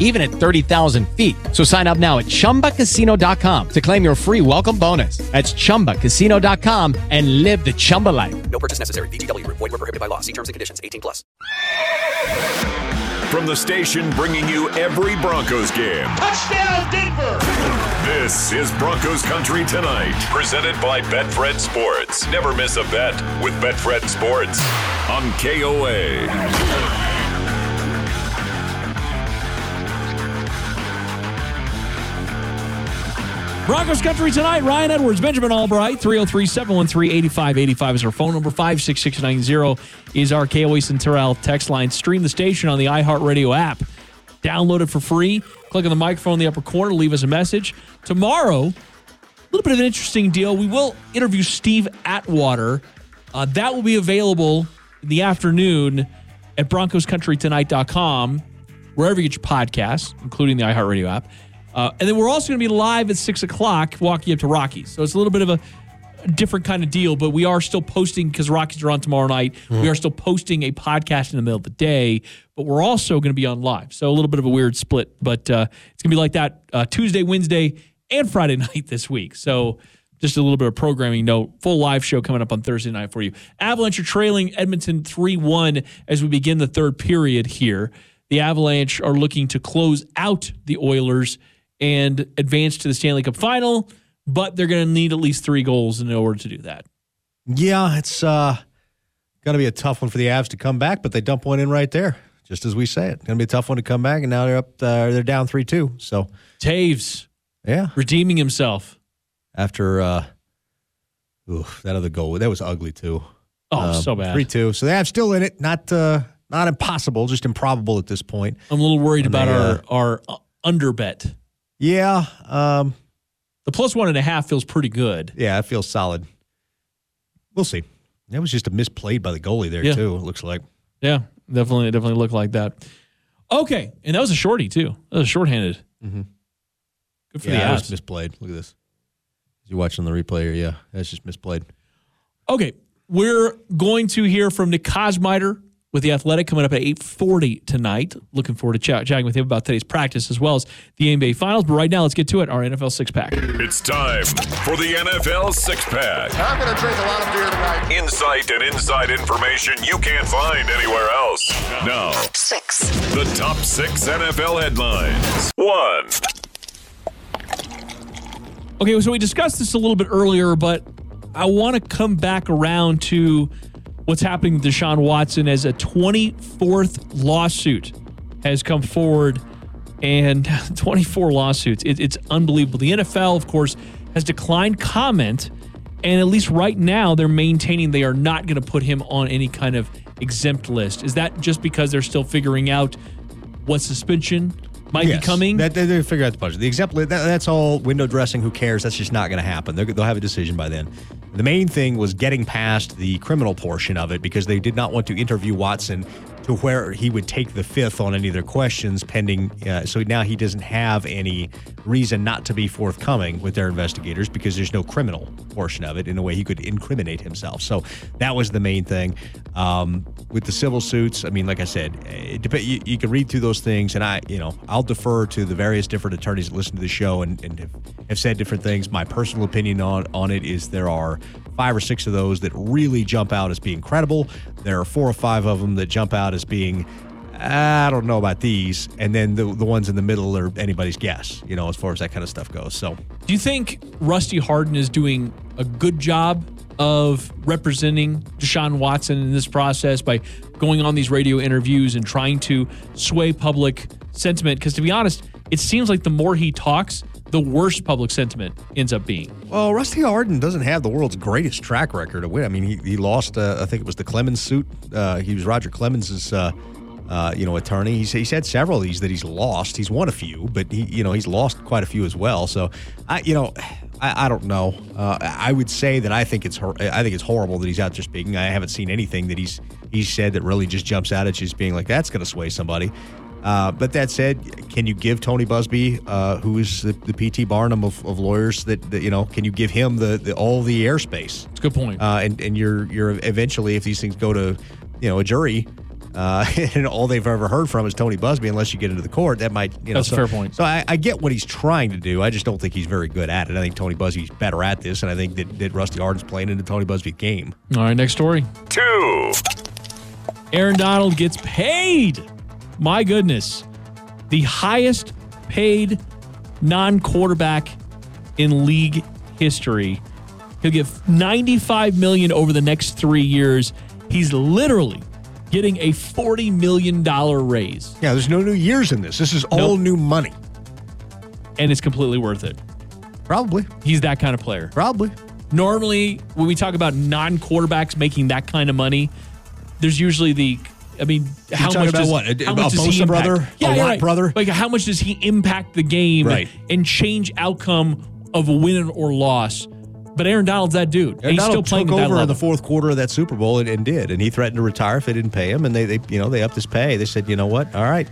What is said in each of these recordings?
even at 30,000 feet. So sign up now at chumbacasino.com to claim your free welcome bonus. That's chumbacasino.com and live the Chumba life. No purchase necessary. VGW Group. Void were prohibited by law. See terms and conditions. 18 plus. From the station bringing you every Broncos game. Touchdown, Denver! This is Broncos Country Tonight, presented by Betfred Sports. Never miss a bet with Betfred Sports on KOA. Broncos Country tonight. Ryan Edwards, Benjamin Albright, 303 713 8585 is our phone number. 56690 is our KOA Central text line. Stream the station on the iHeartRadio app. Download it for free. Click on the microphone in the upper corner. Leave us a message. Tomorrow, a little bit of an interesting deal. We will interview Steve Atwater. Uh, that will be available in the afternoon at BroncosCountryTonight.com, wherever you get your podcasts, including the iHeartRadio app. Uh, and then we're also going to be live at 6 o'clock, walking up to Rockies. So it's a little bit of a, different kind of deal, but we are still posting because Rockies are on tomorrow night. We are still posting a podcast in the middle of the day, but we're also going to be on live. So a little bit of a weird split, but uh, it's going to be like that uh, Tuesday, Wednesday, and Friday night this week. So just a little bit of programming note. Full live show coming up on Thursday night for you. Avalanche are trailing Edmonton 3 1 as we begin the third period here. The Avalanche are looking to close out the Oilers and advance to the Stanley Cup final, but they're going to need at least three goals in order to do that. Yeah, it's uh, going to be a tough one for the Avs to come back, but they dump one in right there, just as we say it. Going to be a tough one to come back, and now they're up. Uh, they're down three two. So Taves yeah, redeeming himself. after uh, oof, that other goal, that was ugly too. Oh, so bad. Three two. So they have still in it. Not uh, not impossible, just improbable at this point. I'm a little worried about they, our uh, our uh, under bet. Yeah, um, The plus one and a half feels pretty good. yeah, it feels solid. We'll see. That was just a misplayed by the goalie there Yeah. too. It looks like. Yeah, definitely, definitely look like that. Okay, and that was a shorty too. That was shorthanded. Good for Yeah, that the was misplayed. Look at this. You're watching the replay here. Yeah, that's just misplayed. Okay, we're going to hear from Nick Kosmider with the Athletic coming up at 8:40 tonight. Looking forward to chat, chatting with him about today's practice as well as the NBA Finals. But right now, let's get to it. Our NFL six pack. It's time for the NFL Six Pack. I'm going to drink a lot of beer tonight. Insight and inside information you can't find anywhere else. Now, Six. the top six NFL headlines. One. Okay, so we discussed this a little bit earlier, but I want to come back around to what's happening with Deshaun Watson as a 24th lawsuit has come forward and 24 lawsuits. It, it's unbelievable. The NFL, of course, has declined comment, and at least right now, they're maintaining they are not going to put him on any kind of exempt list. Is that just because they're still figuring out what suspension might Yes, be coming? That, they, they figure out the budget. The example that, that's all window dressing. Who cares? That's just not going to happen. They're, they'll have a decision by then. The main thing was getting past the criminal portion of it because they did not want to interview Watson to where he would take the fifth on any of their questions pending. Uh, so now he doesn't have any reason not to be forthcoming with their investigators because there's no criminal portion of it in a way he could incriminate himself. So that was the main thing. Um, with the civil suits, I mean, like I said, it dep- you, you can read through those things, and I, you know, I'll defer to the various different attorneys that listen to the show and, and have, have said different things. My personal opinion on, on it is there are five or six of those that really jump out as being credible. There are four or five of them that jump out as being, ah, I don't know about these. And then the, the ones in the middle are anybody's guess, you know, as far as that kind of stuff goes. So, Do you think Rusty Hardin is doing a good job of representing Deshaun Watson in this process by going on these radio interviews and trying to sway public sentiment? Because to be honest, it seems like the more he talks, the worst public sentiment ends up being. Well, Rusty Hardin doesn't have the world's greatest track record of win. I mean, he, he lost, uh, I think it was the Clemens suit. Uh, he was Roger Clemens's, uh, uh, you know, attorney. He's, he's had several of these that he's lost. He's won a few, but he, you know, he's lost quite a few as well. So, I, you know, I, I don't know. Uh, I would say that I think it's I think it's horrible that he's out there speaking. I haven't seen anything that he's he said that really just jumps out at you as being like that's going to sway somebody. Uh, but that said, can you give Tony Buzbee, uh, who is the, the PT Barnum of, of lawyers, that, that you know, can you give him the, the all the airspace? It's a good point. Uh, and and you're you're eventually, if these things go to, you know, a jury, uh, and all they've ever heard from is Tony Buzbee, unless you get into the court, that might you know. That's a fair point. So I, I get what he's trying to do. I just don't think he's very good at it. I think Tony Buzbee's better at this, and I think that, that Rusty Arden's playing into Tony Buzbee's game. All right, next story. Two. Aaron Donald gets paid. My goodness. The highest paid non quarterback in league history. He'll get 95 million over the next three years. He's literally getting a 40 million dollar raise, Yeah, there's no new years in this. This is all Nope. new money. and it's completely worth it. Probably, He's that kind of player. probably. Normally, when we talk about non quarterbacks making that kind of money, there's usually the I mean, how talking much does, what? A- how a much does he impact? brother? Yeah, A yeah, right. brother? Like how much does he impact the game Right. and change outcome of a win or loss? But Aaron Donald's that dude. and And he's still Donald playing took over in the fourth quarter of that Super Bowl and, and did, and he threatened to retire if they didn't pay him, and they, they you know they upped his pay. They said, you know what, all right,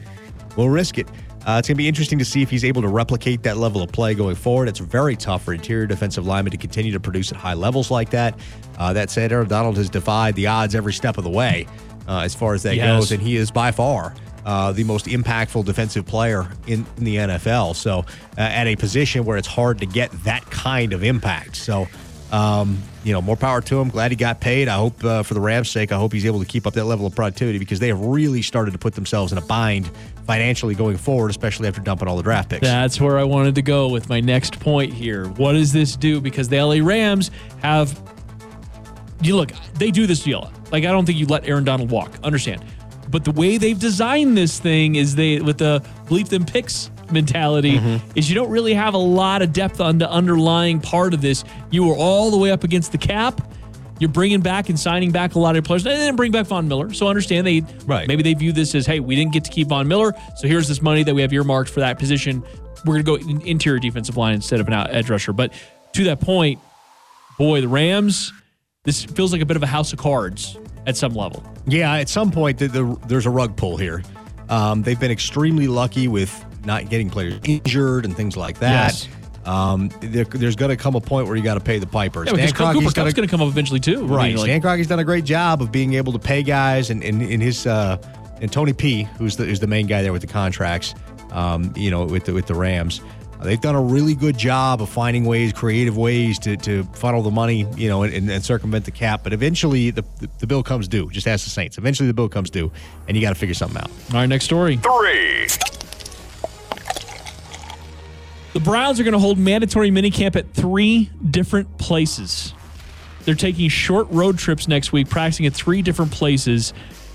we'll risk it. Uh, it's going to be interesting to see if he's able to replicate that level of play going forward. It's very tough for interior defensive linemen to continue to produce at high levels like that. Uh, that said, Aaron Donald has defied the odds every step of the way uh, as far as that He goes, and he is by far uh, the most impactful defensive player in, in the NFL. So, uh, at a position where it's hard to get that kind of impact. So, um, you know, more power to him. Glad he got paid. I hope uh, for the Rams' sake, I hope he's able to keep up that level of productivity because they have really started to put themselves in a bind financially going forward, especially after dumping all the draft picks. That's where I wanted to go with my next point here. What does this do? Because the LA Rams have, you look, they do this deal. Like I don't think you let Aaron Donald walk. Understand? But the way they've designed this thing is they with the belief them picks mentality mm-hmm. is you don't really have a lot of depth on the underlying part of this. You are all the way up against the cap. You're bringing back and signing back a lot of players. They didn't bring back Von Miller, so understand they Right. maybe they view this as, hey, we didn't get to keep Von Miller, so here's this money that we have earmarked for that position. We're going to go in interior defensive line instead of an edge rusher. But to that point, boy, the Rams, this feels like a bit of a house of cards at some level. Yeah, at some point, the, the, there's a rug pull here. Um, they've been extremely lucky with not getting players injured and things like that. Yes. Um, there, there's going to come a point where you got to pay the piper. Yeah, because Cooper Kupp's gonna- come up eventually too. I mean, Right. like- Stan Kroenke's done a great job of being able to pay guys, and in his uh, and Tony P, who's the who's the main guy there with the contracts, um, you know, with the with the Rams. They've done a really good job of finding ways, creative ways to, to funnel the money, you know, and, and circumvent the cap. But eventually, the, the, the bill comes due. Just ask the Saints. Eventually, the bill comes due, and you got to figure something out. All right, next story. Three. The Browns are going to hold mandatory minicamp at three different places. They're taking short road trips next week, practicing at three different places.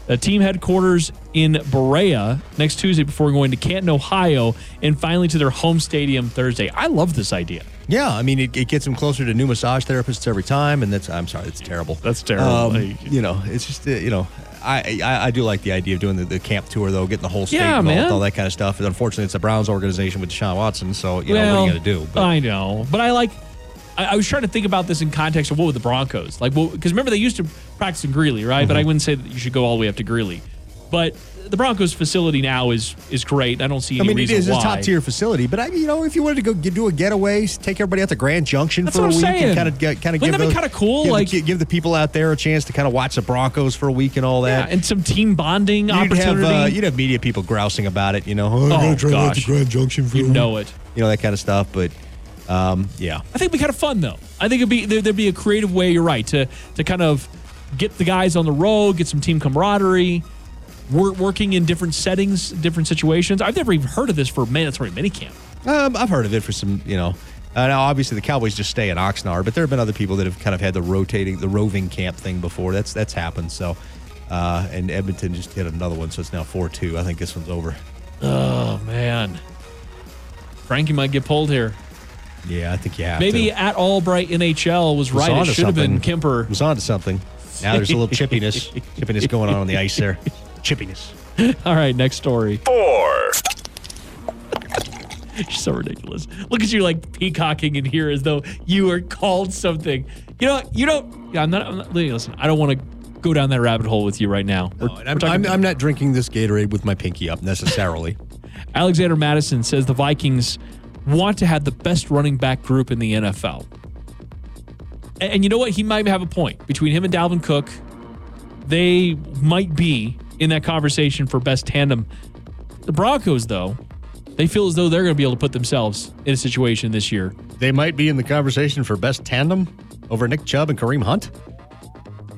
A team headquarters in Berea next Tuesday before going to Canton, Ohio, and finally to their home stadium Thursday. I love this idea. Yeah, I mean, it, it gets them closer to new massage therapists every time, and that's I'm sorry, that's terrible. That's terrible. Um, Like- you know, it's just uh, you know, I, I I do like the idea of doing the, the camp tour though, getting the whole state Yeah, involved, all that kind of stuff. And unfortunately, it's a Browns organization with Deshaun Watson, so you know what are you gonna do? But I know, but I like. I, I was trying to think about this in context of what with the Broncos, like, well because remember they used to practice in Greeley, right? Mm-hmm. But I wouldn't say that you should go all the way up to Greeley. But the Broncos facility now is is great. I don't see I any mean, it is a why. top tier facility, but I, you know, if you wanted to go get, do a getaway, take everybody out to Grand Junction That's for a week saying. and kind of get, kind of Wouldn't give that be kinda cool? Give, Like- the, give the people out there a chance to kind of watch the Broncos for a week and all Yeah, that. and some team bonding You'd have opportunity. uh, you'd have media people grousing about it, you know. Oh, I oh drive out to gosh, Grand Junction for a you week," know it. you know that kind of stuff. But um, yeah, I think it'd be kind of fun though. I think it'd be there, there'd be a creative way. You're right to to kind of get the guys on the road, get some team camaraderie, work, working in different settings, different situations. I've never even heard of this for mandatory minicamp. Um, I've heard of it for some, you know. Uh, now, obviously, the Cowboys just stay in Oxnard, but there have been other people that have kind of had the rotating, the roving camp thing before. That's that's happened. So, uh, and Edmonton just hit another one, so it's now four two. I think this one's over. Oh man, Frankie might get pulled here. Yeah, I think you have Maybe to. at Albright NHL was, Was right. It onto should have been. Kuemper. was on to something. Now there's a little chippiness, chippiness going on on the ice there. Chippiness. All right, next story. Four. You're so ridiculous. Look at you like peacocking in here as though you are called something. You know, you don't. Yeah, I'm not. I'm not listen, I don't want to go down that rabbit hole with you right now. We're- No, and we're I'm, talking- I'm, I'm not drinking this Gatorade with my pinky up necessarily. Alexander Mattison says the Vikings want to have the best running back group in the NFL. And, and you know what? He might have a point. Between him and Dalvin Cook, they might be in that conversation for best tandem. The Broncos, though, they feel as though they're going to be able to put themselves in a situation this year. they might be in the conversation for best tandem over Nick Chubb and Kareem Hunt,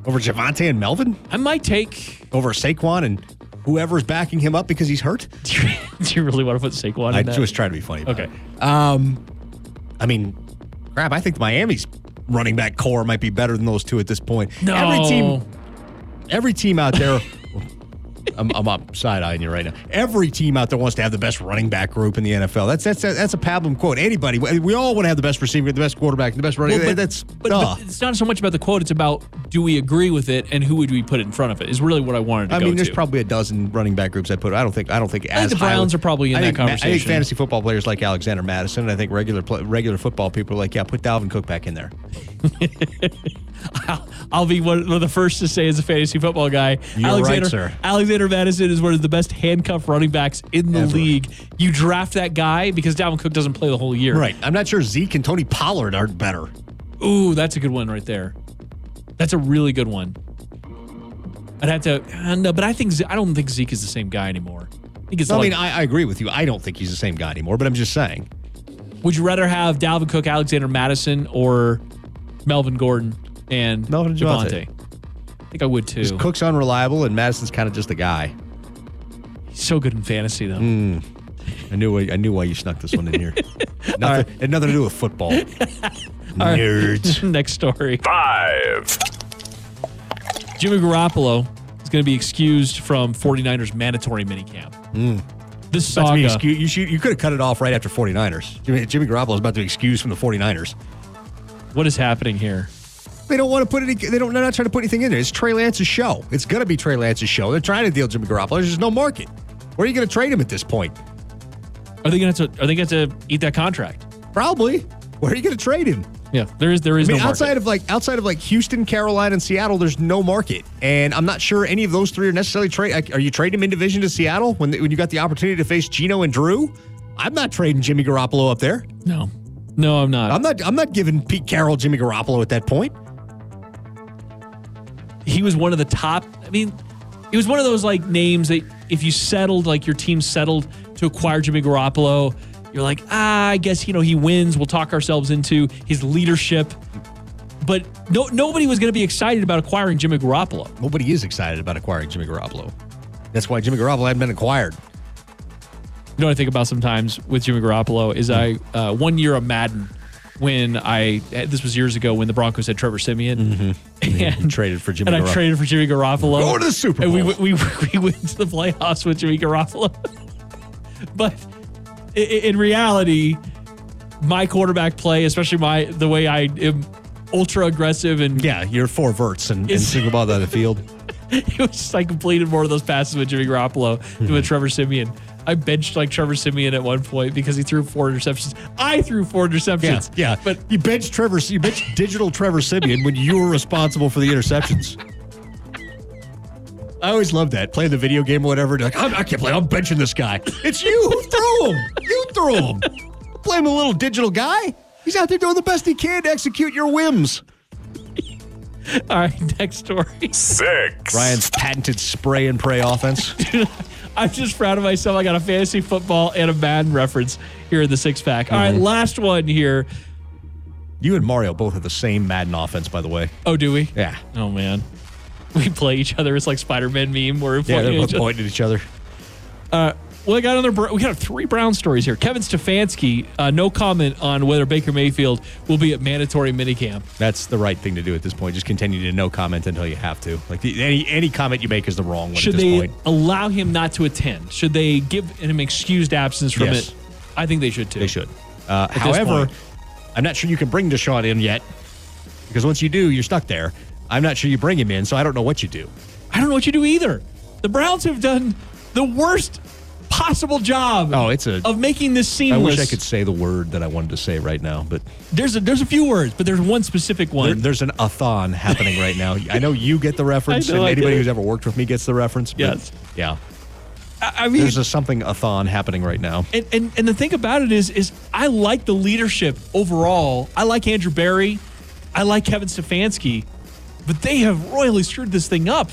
over Javonte and Melvin, I might take. over Saquon and whoever's backing him up because he's hurt. Do you, do you really want to put Saquon in I that? was trying to be funny. Okay. Um, I mean, crap. I think Miami's running back core might be better than those two at this point. No. Every team, every team out there. I'm, I'm up side eyeing you right now. Every team out there wants to have the best running back group in the NFL. That's that's that's a Pablum quote. Anybody, we all want to have the best receiver, the best quarterback, the best running. Well, but- that's but, but it's not so much about the quote. It's about do we agree with it and who would we put in front of it is really what I wanted to I mean, there's to. probably a dozen running back groups I put. I don't think. I don't think. I think as the Browns highly- are probably in I that think, I think fantasy football players like Alexander Mattison, and I think regular regular football people are like, yeah, put Dalvin Cook back in there. I'll be one of the first to say as a fantasy football guy, You're Alexander right, sir. Alexander Mattison is one of the best handcuff running backs in the Ever. league. You draft that guy because Dalvin Cook doesn't play the whole year. Right. I'm not sure Zeke and Tony Pollard aren't better. Ooh, that's a good one right there. That's a really good one. I'd have to uh, no, but I think I don't think Zeke is the same guy anymore. I think it's I like, mean, I, I agree with you. I don't think he's the same guy anymore, but I'm just saying. would you rather have Dalvin Cook, Alexander Mattison, or Melvin Gordon and Melvin and Javonte. Javonte? I think I would too. Cook's unreliable, and Mattison's kind of just a guy. He's so good in fantasy though. Mm. I knew. I knew why you snuck this one in here. nothing, It had nothing to do with football. Nerds. Next story. Five. Jimmy Garoppolo is going to be excused from 49ers mandatory minicamp. This That's saga. excuse, you, should, you could have cut it off right after 49ers. Jimmy, Jimmy Garoppolo is about to be excused from the 49ers. what is happening here? They don't want to put any. They don't. They're not trying to put anything in there. It's Trey Lance's show. It's gonna be Trey Lance's show. They're trying to deal Jimmy Garoppolo. There's no market. Where are you going to trade him at this point? Are they going to are they going to eat that contract? Probably. Where are you going to trade him? Yeah, there is there is I mean, no outside of like outside of like Houston, Carolina, and Seattle, there's no market, and I'm not sure any of those three are necessarily trade. Like, are you trading him in division to Seattle when when you got the opportunity to face Geno and Drew? I'm not trading Jimmy Garoppolo up there. no, no, I'm not. I'm not. I'm not giving Pete Carroll Jimmy Garoppolo at that point. He was one of the top. I mean, it was one of those like names that if you settled, like your team settled to acquire Jimmy Garoppolo, you're like, ah, I guess you know he wins. We'll talk ourselves into his leadership. But no, nobody was going to be excited about acquiring Jimmy Garoppolo. Nobody is excited about acquiring Jimmy Garoppolo. That's why Jimmy Garoppolo hadn't been acquired. You know what I think about sometimes with Jimmy Garoppolo is I uh, one year of Madden when I this was years ago when the Broncos had Trevor Siemian mm-hmm. Mm-hmm. and traded for Jimmy and I traded for Jimmy Garoppolo. Go to the Super And we, Bowl. we, we went to the playoffs with Jimmy Garoppolo. but in reality, my quarterback play, especially my the way I am ultra aggressive and Yeah, you're four verts and, and single ball down the field. it was just I completed more of those passes with Jimmy Garoppolo than with mm-hmm. Trevor Siemian. I benched like Trevor Siemian at one point because he threw four interceptions. I threw four interceptions. yeah. yeah. But you benched Trevor. You benched digital Trevor Siemian when you were responsible for the interceptions. I always love that. Playing the video game or whatever. Like, I'm, I can't play. I'm benching this guy. It's you who threw him. You threw him. Blame the little digital guy. He's out there doing the best he can to execute your whims. all right, next story. Six. Ryan's patented spray and pray offense. I'm just proud of myself. I got a fantasy football and a Madden reference here in the six pack. All right, mm-hmm. last one here. You and Mario both have the same Madden offense, by the way. Oh, do we? Yeah. Oh man, we play each other. It's like Spider-Man meme. Where we're Yeah, pointing they're at both each other. pointing at each other. Uh, Well, I got another. We got three Brown stories here. Kevin Stefanski, uh, no comment on whether Baker Mayfield will be at mandatory minicamp. That's the right thing to do at this point. Just continue to no comment until you have to. Like the, any any comment you make is the wrong one Should at this they point. allow him not to attend? Should they give him excused absence from Yes. it? I think they should too. They should. Uh, however. I'm not sure you can bring Deshaun in yet because once you do, you're stuck there. I'm not sure you bring him in, so I don't know what you do. I don't know what you do either. The Browns have done the worst impossible job. Oh, it's a- of making this seamless. I wish I could say the word that I wanted to say right now, but There's a there's a few words, but there's one specific one. there, there's an a-thon happening right now. I know you get the reference, and anybody who's ever worked with me gets the reference. Yes. Yeah. I, I mean, There's a something a-thon happening right now. and, and and the thing about it is is I like the leadership overall. I like Andrew Berry. I like Kevin Stefanski, but they have royally screwed this thing up.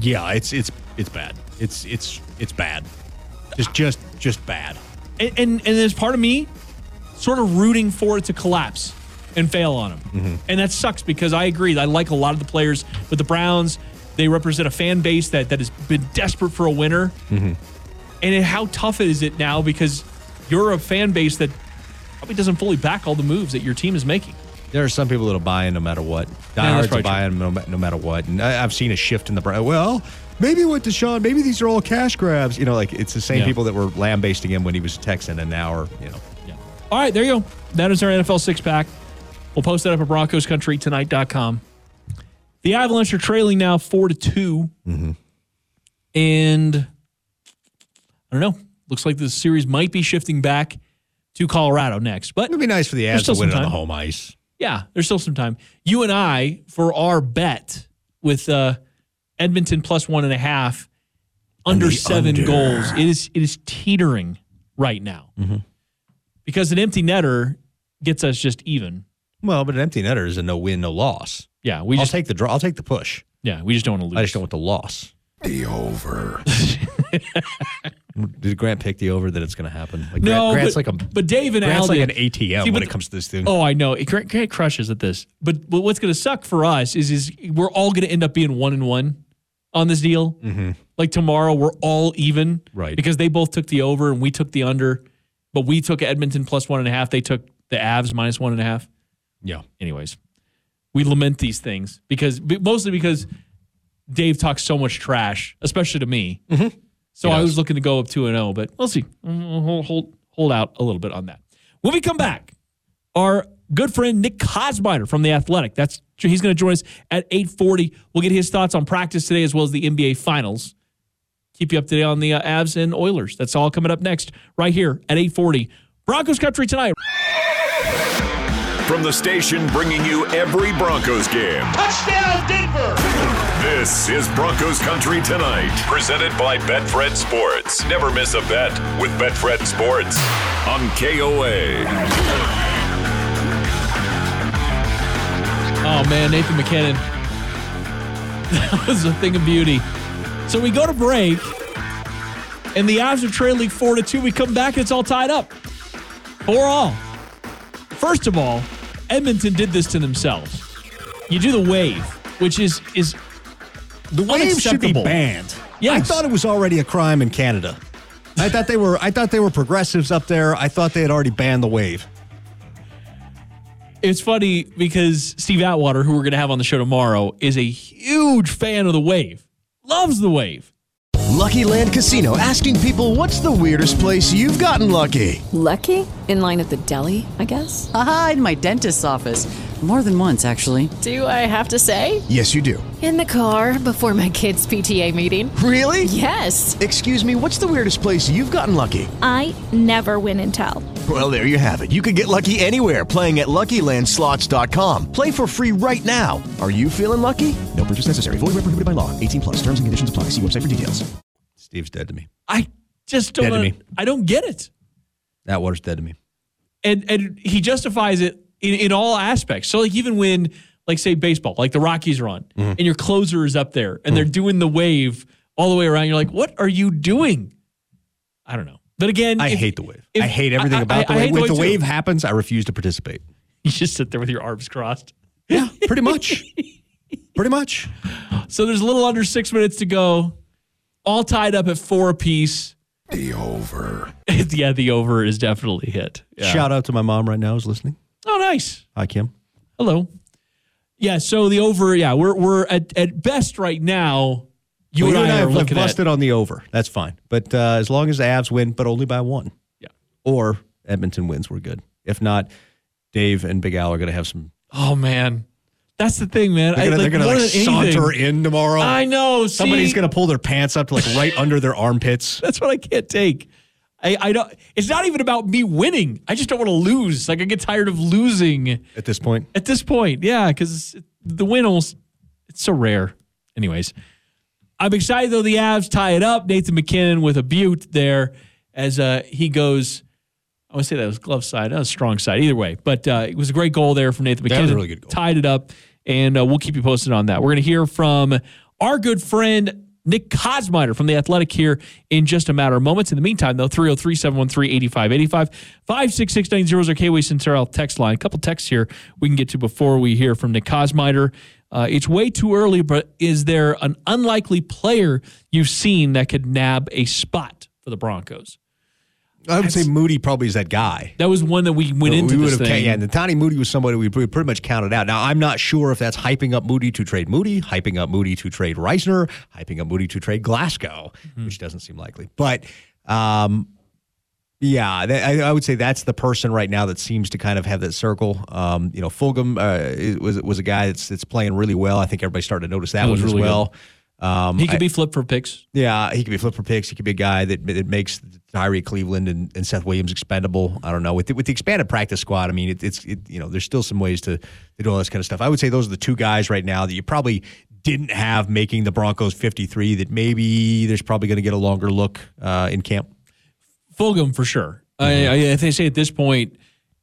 Yeah, it's it's it's bad. It's it's it's bad. Just just just bad. And and, and there's part of me sort of rooting for it to collapse and fail on them. Mm-hmm. And that sucks because I agree. I like a lot of the players, but the Browns they represent a fan base that that has been desperate for a winner. Mm-hmm. And it- how tough is it now because you're a fan base that probably doesn't fully back all the moves that your team is making. There are some people that'll buy in no matter what. Diehards will buy in no, no matter what. And I, I've seen a shift in the Browns. Well, maybe with Deshaun, maybe these are all cash grabs. You know, like it's the same Yeah. people that were lambasting him when he was a Texan, and now are you know. Yeah. All right, there you go. That is our NFL six pack. We'll post that up at BroncosCountryTonight.com. The Avalanche are trailing now four to 2 and I don't know. Looks like the series might be shifting back to Colorado next, but It'd be nice for the Avs to win it on the home ice. yeah, there's still some time. You and I for our bet with uh, Edmonton plus one and a half under the seven under. goals. It is it is teetering right now Mm-hmm. because an empty netter gets us just even. Well, but an empty netter is a no win, no loss. Yeah, we I'll just take the draw. I'll take the push. yeah we just don't want to lose. I just don't want the loss. The over. Did Grant pick the over that it's going to happen? Like no, Grant, Grant's but, like a but Dave and Grant's Al like an ATM See, when it comes to this thing. Oh, I know. Grant, Grant crushes at this. But, but what's going to suck for us is is we're all going to end up being one and one on this deal. Like tomorrow, we're all even, Mm-hmm. Right. Because they both took the over and we took the under, but we took Edmonton plus one and a half. They took the Avs minus one and a half. Yeah. Anyways, we lament these things because mostly because Dave talks so much trash, especially to me. So He I was looking to go up two and zero, but we'll see. We'll hold, hold hold out a little bit on that. When we come back, our good friend Nick Kosmider from the Athletic. That's he's going to join us at eight forty. We'll get his thoughts on practice today as well as the NBA Finals. Keep you up to date on the uh, Avs and Oilers. That's all coming up next right here at eight forty. Broncos country tonight. From the station bringing you every Broncos game. Touchdown, Denver! This is Broncos Country Tonight, presented by Betfred Sports. Never miss a bet with Betfred Sports on KOA. Oh man, Nathan MacKinnon. That was a thing of beauty. So we go to break, and the Avs are trailing four to two. We come back, and it's all tied up. Four all. First of all, Edmonton did this to themselves. You do the wave, which is is The wave should be banned. Yes. I thought it was already a crime in Canada. I thought they were. I thought they were progressives up there. I thought they had already banned the wave. It's funny because Steve Atwater, who we're going to have on the show tomorrow, is a huge fan of the wave. Loves the wave. Lucky Land Casino asking people what's the weirdest place you've gotten lucky? Lucky? In line at the deli, I guess? Aha, in my dentist's office. More than once, actually. Do I have to say? Yes, you do. In the car before my kids' PTA meeting. Really? Yes. Excuse me, what's the weirdest place you've gotten lucky? I never win and tell. Well, there you have it. You can get lucky anywhere playing at LuckyLandSlots.com. Play for free right now. Are you feeling lucky? No purchase necessary. Void where prohibited by law. 18 plus. Terms and conditions apply. See website for details. Steve's dead to me. I just don't. Dead to me. I don't get it. Atwater's dead to me. and and he justifies it in, in all aspects. So like even when like say baseball, like the Rockies are on, Mm-hmm. and your closer is up there, and they're doing the wave all the way around, you're like, what are you doing? I don't know. But again, I if- hate the wave. if- I hate everything I- about I- the I wave. hate When the too. wave happens, I refuse to participate. You just sit there with your arms crossed. Yeah, pretty much. pretty much. So there's a little under six minutes to go, all tied up at four apiece. The over. yeah, the over is definitely hit. Yeah. Shout out to my mom right now who's listening. Oh, nice. Hi, Kim. Hello. Yeah, so the over, yeah, we're we're at, at best right now. You Well, and I, are have busted at on the over. That's fine. But uh, as long as the Avs win, but only by one. Yeah. Or Edmonton wins, we're good. If not, Dave and Big Al are going to have some. Oh man, That's the thing, man. They're gonna, I, like, they're gonna like, saunter in tomorrow. I know. Somebody's gonna pull their pants up to like right under their armpits. That's what I can't take. I, I don't. It's not even about me winning. I just don't want to lose. Like I get tired of losing At this point, at this point. Yeah, because the win almost it's so rare. Anyways, I'm excited though. The Avs tie it up. Nathan MacKinnon with a butte there as uh, he goes. I want to say that was glove side, that was strong side. Either way, but uh, it was a great goal there from Nathan MacKinnon. That was a really good goal. Tied it up, and uh, we'll keep you posted on that. We're going to hear from our good friend Nick Kosmider from The Athletic here in just a matter of moments. In the meantime, though, 303 713 8585 56690 is our KOA Central text line. A couple texts here we can get to before we hear from Nick Kosmider. Uh, it's way too early, but is there an unlikely player you've seen that could nab a spot for the Broncos? I would say Muti probably is that guy. That was one that we went into we would have, yeah, Netane Muti was somebody we pretty much counted out. Now, I'm not sure if that's hyping up Muti to trade Muti, hyping up Muti to trade Risner, hyping up Muti to trade Glasgow, Mm-hmm. which doesn't seem likely. But, um, yeah, that, I, I would say that's the person right now that seems to kind of have that circle. Um, you know, Fulgham uh, was was a guy that's that's playing really well. I think everybody's starting to notice that, That was one as really well. Um, he could I- be flipped for picks. yeah, he could be a flip for picks. He could be a guy that, that makes Tyree Cleveland and, and Seth Williams expendable. I don't know. With the, with the expanded practice squad, I mean, it, it's it, you know, there's still some ways to, to do all this kind of stuff. I would say those are the two guys right now that you probably didn't have making the Broncos 53. That maybe there's probably going to get a longer look uh, in camp. Fulgham for sure. I, I, I think say at this point,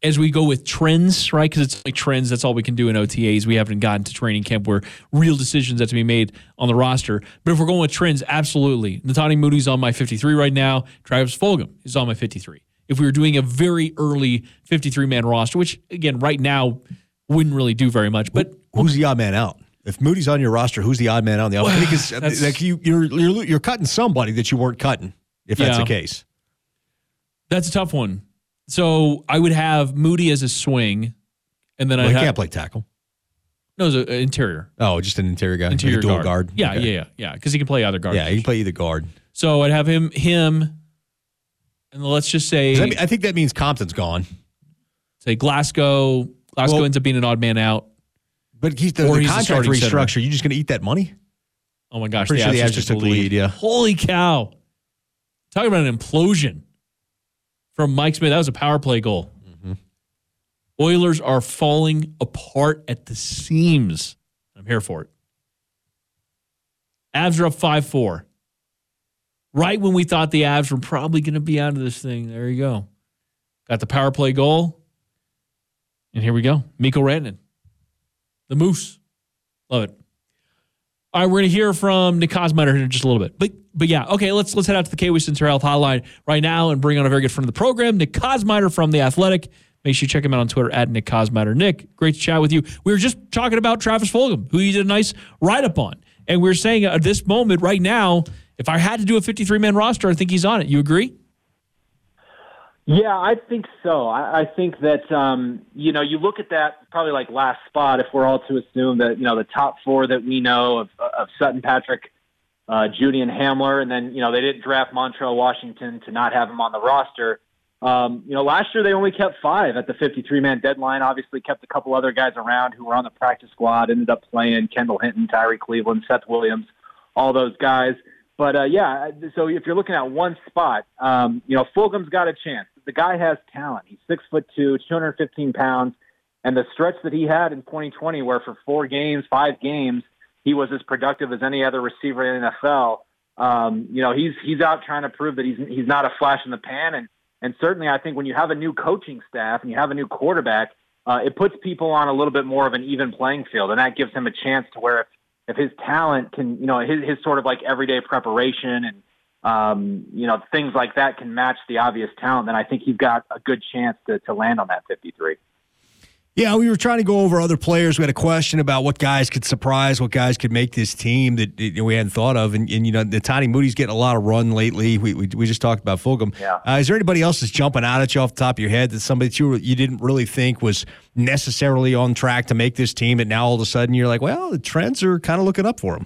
as we go with trends, right? Because it's like trends. That's all we can do in OTAs. We haven't gotten to training camp where real decisions have to be made on the roster. But if we're going with trends, absolutely. Netane Muti's on my 53 right now. Travis Fulgham is on my 53. If we were doing a very early 53 man roster, which again right now wouldn't really do very much, but Who's the odd man out? If Muti's on your roster, who's the odd man out on the other? Because uh, like you, you're, you're you're cutting somebody that you weren't cutting. If that's the case, that's a tough one. So I would have Muti as a swing, and then well, I have can't play tackle. no it's an uh, interior. Oh, just an interior guy, Interior like dual guard. guard. Yeah, Okay. yeah, yeah, yeah. Because he can play either guard. Yeah, he can play either guard. So I'd have him, him, and let's just say Does that mean- I think that means Compton's gone. say Glasgow. Glasgow Well- ends up being an odd man out. But he's the, the he's contract restructure. You just going to eat that money? Oh my gosh, Pretty sure the Avs just took the lead. Yeah. Holy cow! Talking about an implosion from Mike Smith. That was a power play goal. Mm-hmm. Oilers are falling apart at the seams. I'm here for it. Avs are up five four. Right when we thought the Avs were probably going to be out of this thing, there you go. Got the power play goal, and here we go. Mikko Rantanen, the Moose, love it. All right, we're to hear from Nick Kosmider here in just a little bit. But but yeah, okay, let's let's head out to the Kiwi Center Health Hotline right now and bring on a very good friend of the program, Nick Kosmider from The Athletic. Make sure you check him out on Twitter at Nick Kosmider. Nick, great to chat with you. We were just talking about Travis Fulgham, who you did a nice write up on. And we are saying at this moment right now, if I had to do a 53 man roster, I think he's on it. You agree? Yeah, I think so. I, I think that um, you know you look at that probably like last spot. If we're all to assume that you know the top four that we know of, of Sutton, Patrick, uh, Jeudy, and Hamler, and then you know they didn't draft Montrell Washington to not have him on the roster. Um, you know, last year they only kept five at the 53 man deadline. Obviously, kept a couple other guys around who were on the practice squad. Ended up playing Kendall Hinton, Tyree Cleveland, Seth Williams, all those guys. But uh, yeah, so if you're looking at one spot, um, you know, Fulgham's got a chance. The guy has talent. He's six foot two, 215 pounds, and the stretch that he had in 2020, where for four games, five games, he was as productive as any other receiver in the NFL. Um, you know, he's he's out trying to prove that he's he's not a flash in the pan, and and certainly I think when you have a new coaching staff and you have a new quarterback, uh, it puts people on a little bit more of an even playing field, and that gives him a chance to where if if his talent can, you know, his, his sort of like everyday preparation and, um, you know, things like that can match the obvious talent, then I think he's got a good chance to, to land on that 53. Yeah, we were trying to go over other players. We had a question about what guys could surprise, what guys could make this team that we hadn't thought of. And, and you know, Netane Muti's getting a lot of run lately. We, we, we just talked about Fulgham. Yeah. Uh, is there anybody else that's jumping out at you off the top of your head that somebody that you, you didn't really think was necessarily on track to make this team, and now all of a sudden you're like, well, the trends are kind of looking up for him?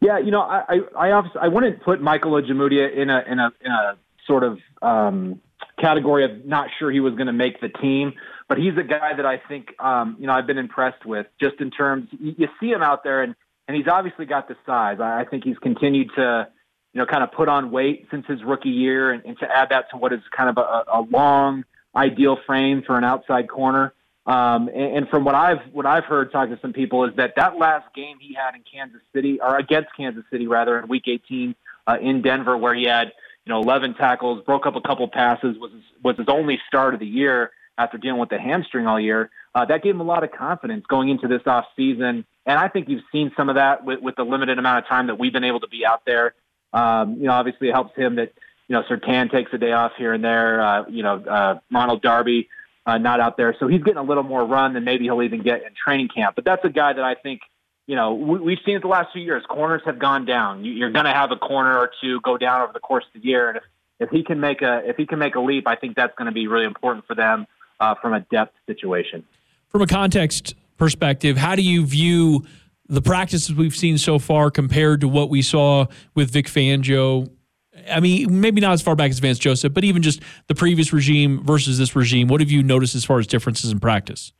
Yeah, you know, I I I, I wouldn't put Michael Ojemudia in a in a in a sort of um, category of not sure he was going to make the team. But he's a guy that I think um, you know I've been impressed with just in terms. You see him out there, and and he's obviously got the size. I, I think he's continued to you know kind of put on weight since his rookie year, and, and to add that to what is kind of a, a long ideal frame for an outside corner. Um, and, and from what I've what I've heard talking to some people is that that last game he had in Kansas City or against Kansas City rather in Week 18 uh, in Denver, where he had you know 11 tackles, broke up a couple passes, was his, was his only start of the year after dealing with the hamstring all year. Uh, that gave him a lot of confidence going into this off season, and I think you've seen some of that with, with the limited amount of time that we've been able to be out there. Um, you know, obviously it helps him that you know Surtain takes a day off here and there. Uh, you know, uh, Ronald Darby uh, not out there. So he's getting a little more run than maybe he'll even get in training camp. But that's a guy that I think, you know, we, we've seen it the last few years. Corners have gone down. You, you're going to have a corner or two go down over the course of the year, and if, if he can make a if he can make a leap, I think that's going to be really important for them uh, from a depth situation. From a context perspective, how do you view the practices we've seen so far compared to what we saw with Vic Fangio I mean, maybe not as far back as Vance Joseph, but even just the previous regime versus this regime. What have you noticed as far as differences in practice?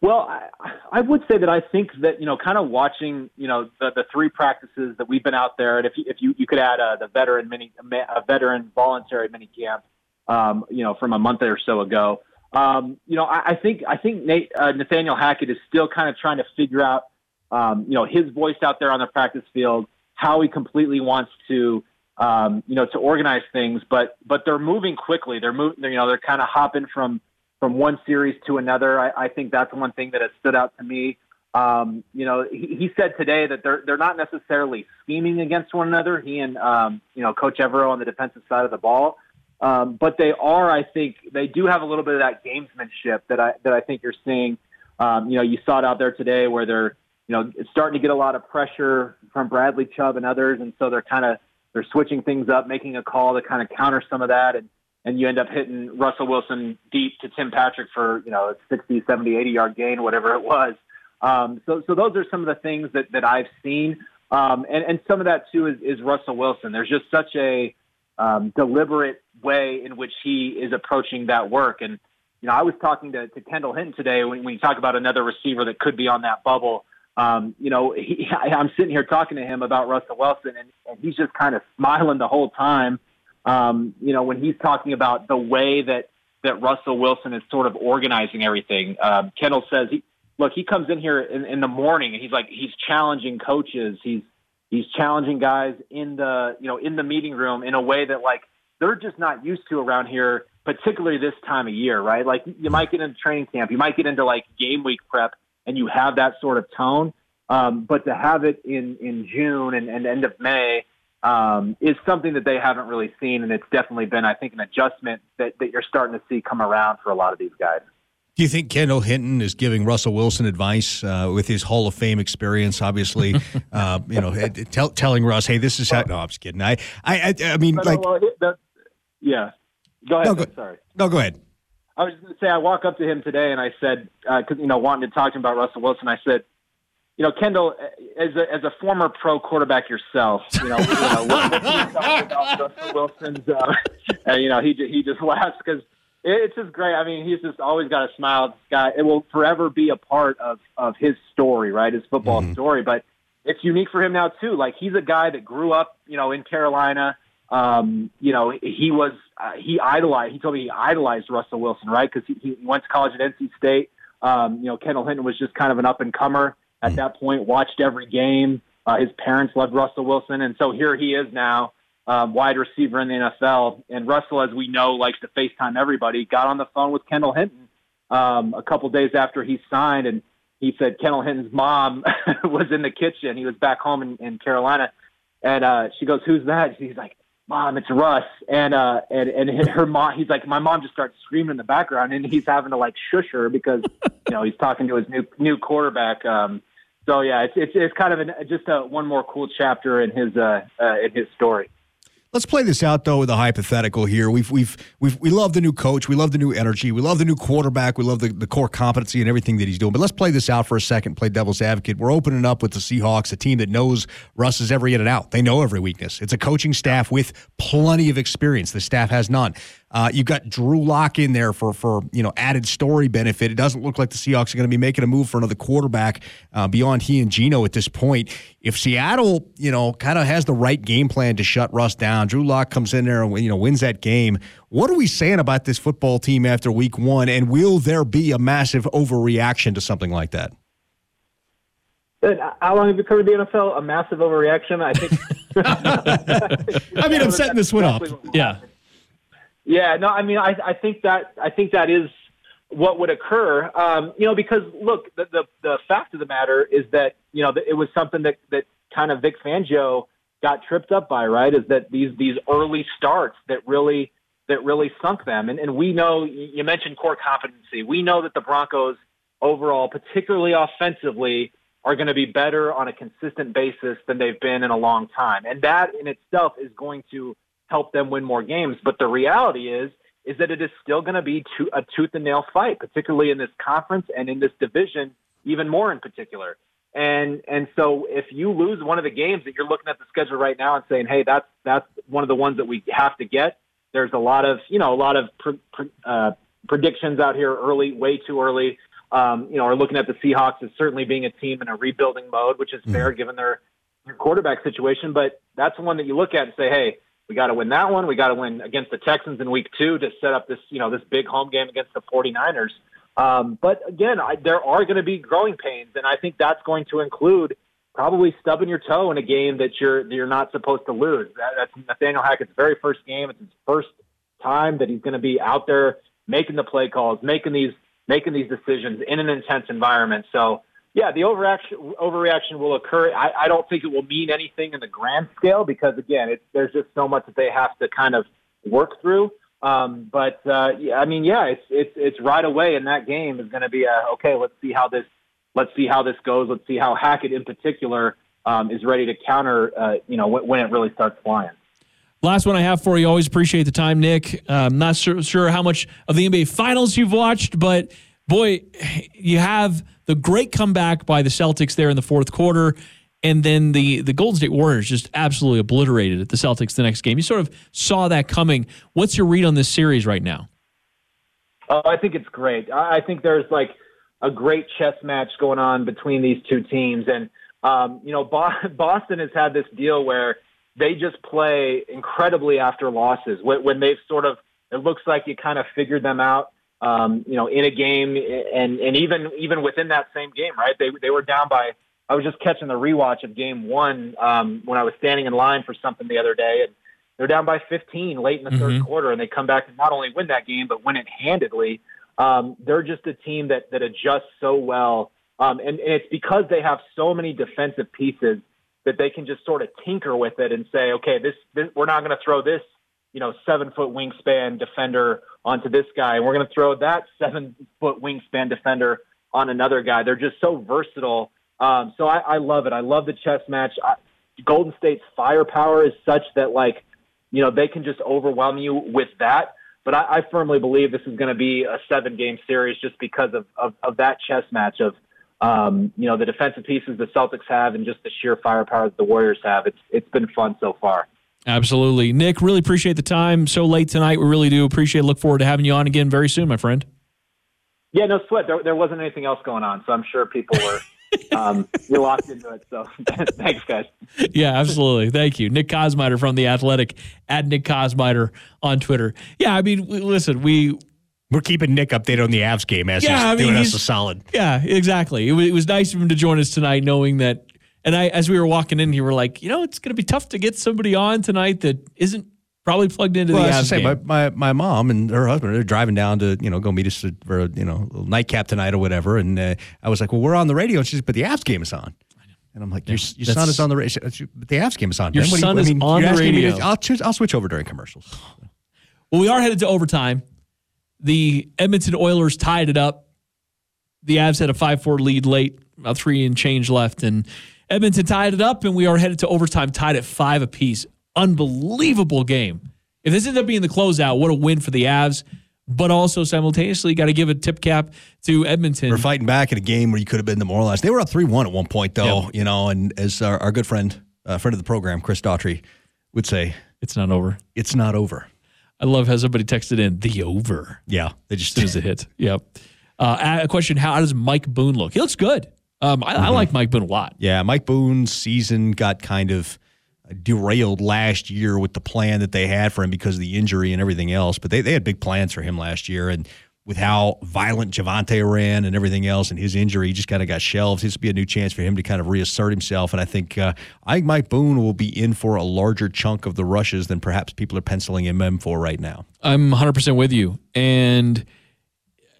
Well, I, I would say that I think that you know, kind of watching you know the, the three practices that we've been out there, and if you, if you, you could add uh, the veteran mini a veteran voluntary mini camp, um, you know, from a month or so ago, um, you know, I, I think I think Nate, uh, Nathaniel Hackett is still kind of trying to figure out, um, you know, his voice out there on the practice field how he completely wants to um, you know to organize things but but they're moving quickly. They're moving you know they're kind of hopping from from one series to another. I, I think that's one thing that has stood out to me. Um, you know he, he said today that they're they're not necessarily scheming against one another he and um, you know coach Evero on the defensive side of the ball. Um, but they are I think they do have a little bit of that gamesmanship that I that I think you're seeing. Um, you know you saw it out there today where they're you know, it's starting to get a lot of pressure from Bradley Chubb and others, and so they're kind of they're switching things up, making a call to kind of counter some of that, and and you end up hitting Russell Wilson deep to Tim Patrick for you know a 60, 70, 80 yard gain, whatever it was. Um, so so those are some of the things that that I've seen, um, and and some of that too is, is Russell Wilson. There's just such a um, deliberate way in which he is approaching that work, and you know I was talking to, to Kendall Hinton today when, when you talk about another receiver that could be on that bubble um, you know, he, I'm sitting here talking to him about Russell Wilson, and, and he's just kind of smiling the whole time. Um, you know, when he's talking about the way that that Russell Wilson is sort of organizing everything. Um, Kendall says, he, "Look, he comes in here in, in the morning, and he's like, he's challenging coaches. He's he's challenging guys in the you know in the meeting room in a way that like they're just not used to around here, particularly this time of year, right? Like you might get into training camp, you might get into like game week prep." And you have that sort of tone. Um, but to have it in, in June and, and end of May um, is something that they haven't really seen. And it's definitely been, I think, an adjustment that, that you're starting to see come around for a lot of these guys. Do you think Kendall Hinton is giving Russell Wilson advice uh, with his Hall of Fame experience? Obviously, uh, you know, tell, telling Russ, "Hey, this is how." No, I'm just kidding. I, I, I, I mean, like, well, that, yeah. Go ahead. No, go, sorry. No, go ahead. I was just going to say, I walk up to him today and I said, uh, you know, wanting to talk to him about Russell Wilson, I said, you know, Kendall, as a, as a former pro quarterback yourself, you know, you know what, what about Russell Wilson's, uh, and, you know, he, he just laughs because it's just great. I mean, he's just always got a smile. This guy, it will forever be a part of, of his story, right? His football mm-hmm. story. But it's unique for him now, too. Like, he's a guy that grew up, you know, in Carolina, um, you know, he was uh, he idolized. He told me he idolized Russell Wilson, right? Because he, he went to college at NC State. Um, you know, Kendall Hinton was just kind of an up and comer at mm. that point. Watched every game. Uh, his parents loved Russell Wilson, and so here he is now, um, wide receiver in the NFL. And Russell, as we know, likes to FaceTime everybody. Got on the phone with Kendall Hinton um, a couple days after he signed, and he said Kendall Hinton's mom was in the kitchen. He was back home in, in Carolina, and uh, she goes, "Who's that?" He's like mom, it's Russ. And, uh, and, and her mom, he's like, my mom just starts screaming in the background and he's having to like shush her because, you know, he's talking to his new, new quarterback. Um, so yeah, it's, it's, it's kind of an, just a, one more cool chapter in his, uh, uh, in his story. Let's play this out though with a hypothetical here. We've we've we've we love the new coach, we love the new energy, we love the new quarterback, we love the, the core competency and everything that he's doing. But let's play this out for a second, play devil's advocate. We're opening up with the Seahawks, a team that knows Russ's every in and out. They know every weakness. It's a coaching staff with plenty of experience. The staff has none. Uh, you've got Drew Lock in there for for you know added story benefit. It doesn't look like the Seahawks are going to be making a move for another quarterback uh, beyond he and Geno at this point. If Seattle, you know, kind of has the right game plan to shut Russ down, Drew Lock comes in there and you know wins that game. What are we saying about this football team after Week One? And will there be a massive overreaction to something like that? How long have you covered the NFL? A massive overreaction, I think. I mean, I'm setting this one up. Yeah. Yeah, no, I mean, I, I think that I think that is what would occur. Um, you know, because look, the, the the fact of the matter is that you know it was something that that kind of Vic Fangio got tripped up by, right? Is that these these early starts that really that really sunk them, and and we know you mentioned core competency. We know that the Broncos overall, particularly offensively, are going to be better on a consistent basis than they've been in a long time, and that in itself is going to help them win more games. But the reality is, is that it is still going to be to, a tooth and nail fight, particularly in this conference and in this division, even more in particular. And and so if you lose one of the games that you're looking at the schedule right now and saying, hey, that's that's one of the ones that we have to get. There's a lot of you know a lot of pre, pre, uh, predictions out here early, way too early. Um, you know, are looking at the Seahawks as certainly being a team in a rebuilding mode, which is fair mm. given their, their quarterback situation. But that's one that you look at and say, hey, we got to win that one. We got to win against the Texans in week two to set up this, you know, this big home game against the 49ers. Um, but again, I, there are going to be growing pains, and I think that's going to include probably stubbing your toe in a game that you're that you're not supposed to lose. That, that's Nathaniel Hackett's very first game. It's his first time that he's going to be out there making the play calls, making these making these decisions in an intense environment. So yeah, the overreaction overreaction will occur. I, I don't think it will mean anything in the grand scale because again, there's just so much that they have to kind of work through. Um, but uh, yeah, I mean, yeah, it's it's it's right away in that game is going to be a okay. Let's see how this let's see how this goes. Let's see how Hackett in particular um, is ready to counter. Uh, you know, when, it really starts flying. Last one I have for you. Always appreciate the time, Nick. I'm um, not sure, sure how much of the NBA Finals you've watched, but boy, you have the great comeback by the Celtics there in the fourth quarter. And then the, the Golden State Warriors just absolutely obliterated at the Celtics the next game. You sort of saw that coming. What's your read on this series right now? Oh, I think it's great. I think there's like a great chess match going on between these two teams. And, um, you know, Boston has had this deal where they just play incredibly after losses. When they've sort of, it looks like you kind of figured them out um, you know, in a game, and and even even within that same game, right? They they were down by. I was just catching the rewatch of Game One um, when I was standing in line for something the other day, and they're down by 15 late in the mm-hmm. third quarter, and they come back and not only win that game but win it handedly. Um, they're just a team that that adjusts so well, um, and, and it's because they have so many defensive pieces that they can just sort of tinker with it and say, okay, this, this we're not going to throw this you know, seven foot wingspan defender onto this guy. And we're going to throw that seven foot wingspan defender on another guy. They're just so versatile. Um, so I, I love it. I love the chess match. I, Golden State's firepower is such that, like, you know, they can just overwhelm you with that. But I, I firmly believe this is going to be a seven game series just because of, of, of that chess match of, um, you know, the defensive pieces the Celtics have and just the sheer firepower that the Warriors have. It's, it's been fun so far. Absolutely. Nick, really appreciate the time so late tonight. We really do appreciate it. Look forward to having you on again very soon, my friend. Yeah, no sweat. There, there wasn't anything else going on, so I'm sure people were um, you're locked into it. So thanks, guys. Yeah, absolutely. Thank you, Nick Kosmider from the Athletic at Nick Kosmider on Twitter. Yeah, I mean, listen, we we're keeping Nick updated on the Avs game as yeah, he's I mean, doing us a solid. Yeah, exactly. It was, it was nice of him to join us tonight, knowing that and I, as we were walking in you we're like, you know, it's going to be tough to get somebody on tonight that isn't probably plugged into well, the Avs say. My, my, my mom and her husband are driving down to you know go meet us for a you know nightcap tonight or whatever. And uh, I was like, well, we're on the radio. And she's, but the Avs game is on. And I'm like, yeah, your, your son is on the radio. The Avs game is on. Your son you, is I mean, on the radio. To, I'll, choose, I'll switch over during commercials. Well, we are headed to overtime. The Edmonton Oilers tied it up. The Avs had a 5 4 lead late, about three and change left. And Edmonton tied it up, and we are headed to overtime, tied at five apiece. unbelievable game. If this ends up being the closeout, what a win for the Avs. But also simultaneously, got to give a tip cap to Edmonton. We're fighting back in a game where you could have been demoralized. They were up three one at one point, though. Yep. You know, and as our, our good friend, uh, friend of the program, Chris Daughtry, would say, it's not over. "It's not over." I love how somebody texted in the over Yeah, they just as soon as it hit. Yep. Uh, a question: How does Mike Boone look? He looks good. Um, I, I like Mike Boone a lot. Yeah, Mike Boone's season got kind of derailed last year with the plan that they had for him because of the injury and everything else. But they, they had big plans for him last year. And with how violent Javonte ran and everything else and his injury, he just kind of got shelved. This would be a new chance for him to kind of reassert himself. And I think uh, I think Mike Boone will be in for a larger chunk of the rushes than perhaps people are penciling him in for right now. I'm 100% with you. And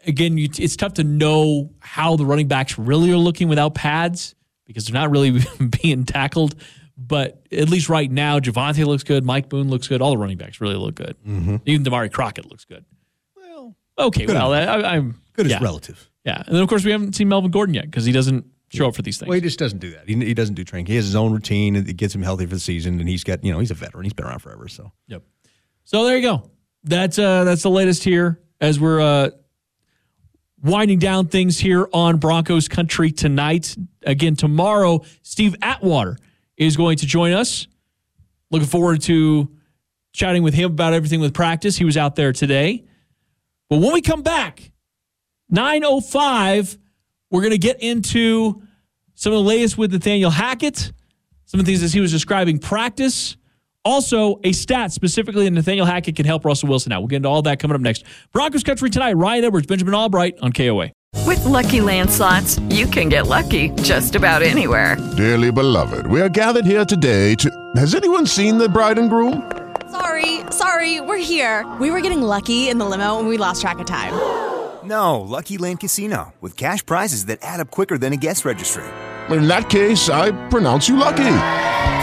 again, you, it's tough to know how the running backs really are looking without pads because they're not really being tackled. But at least right now, Javonte looks good. Mike Boone looks good. All the running backs really look good. Even Damarea Crockett looks good. Well, okay. good Well. I, I'm Good yeah, as relative. Yeah. And then, of course, we haven't seen Melvin Gordon yet because he doesn't show up for these things. Well, he just doesn't do that. He, he doesn't do training. He has his own routine. It gets him healthy for the season, and he's got you know he's a veteran. He's been around forever. So Yep. So there you go. That's uh that's the latest here as we're uh winding down things here on Broncos country tonight. Again, tomorrow, Steve Atwater is going to join us. Looking forward to chatting with him about everything with practice. He was out there today. But when we come back, 905, we're going to get into some of the latest with Nathaniel Hackett, some of the things as he was describing practice. Also, a stat specifically that Nathaniel Hackett can help Russell Wilson out. We'll get into all that coming up next. Broncos Country tonight. Ryan Edwards, Benjamin Albright on KOA. With Lucky Land slots, you can get lucky just about anywhere. Dearly beloved, we are gathered here today to. Has anyone seen the bride and groom? Sorry, sorry, we're here. We were getting lucky in the limo and we lost track of time. No, Lucky Land Casino, with cash prizes that add up quicker than a guest registry. In that case, I pronounce you lucky.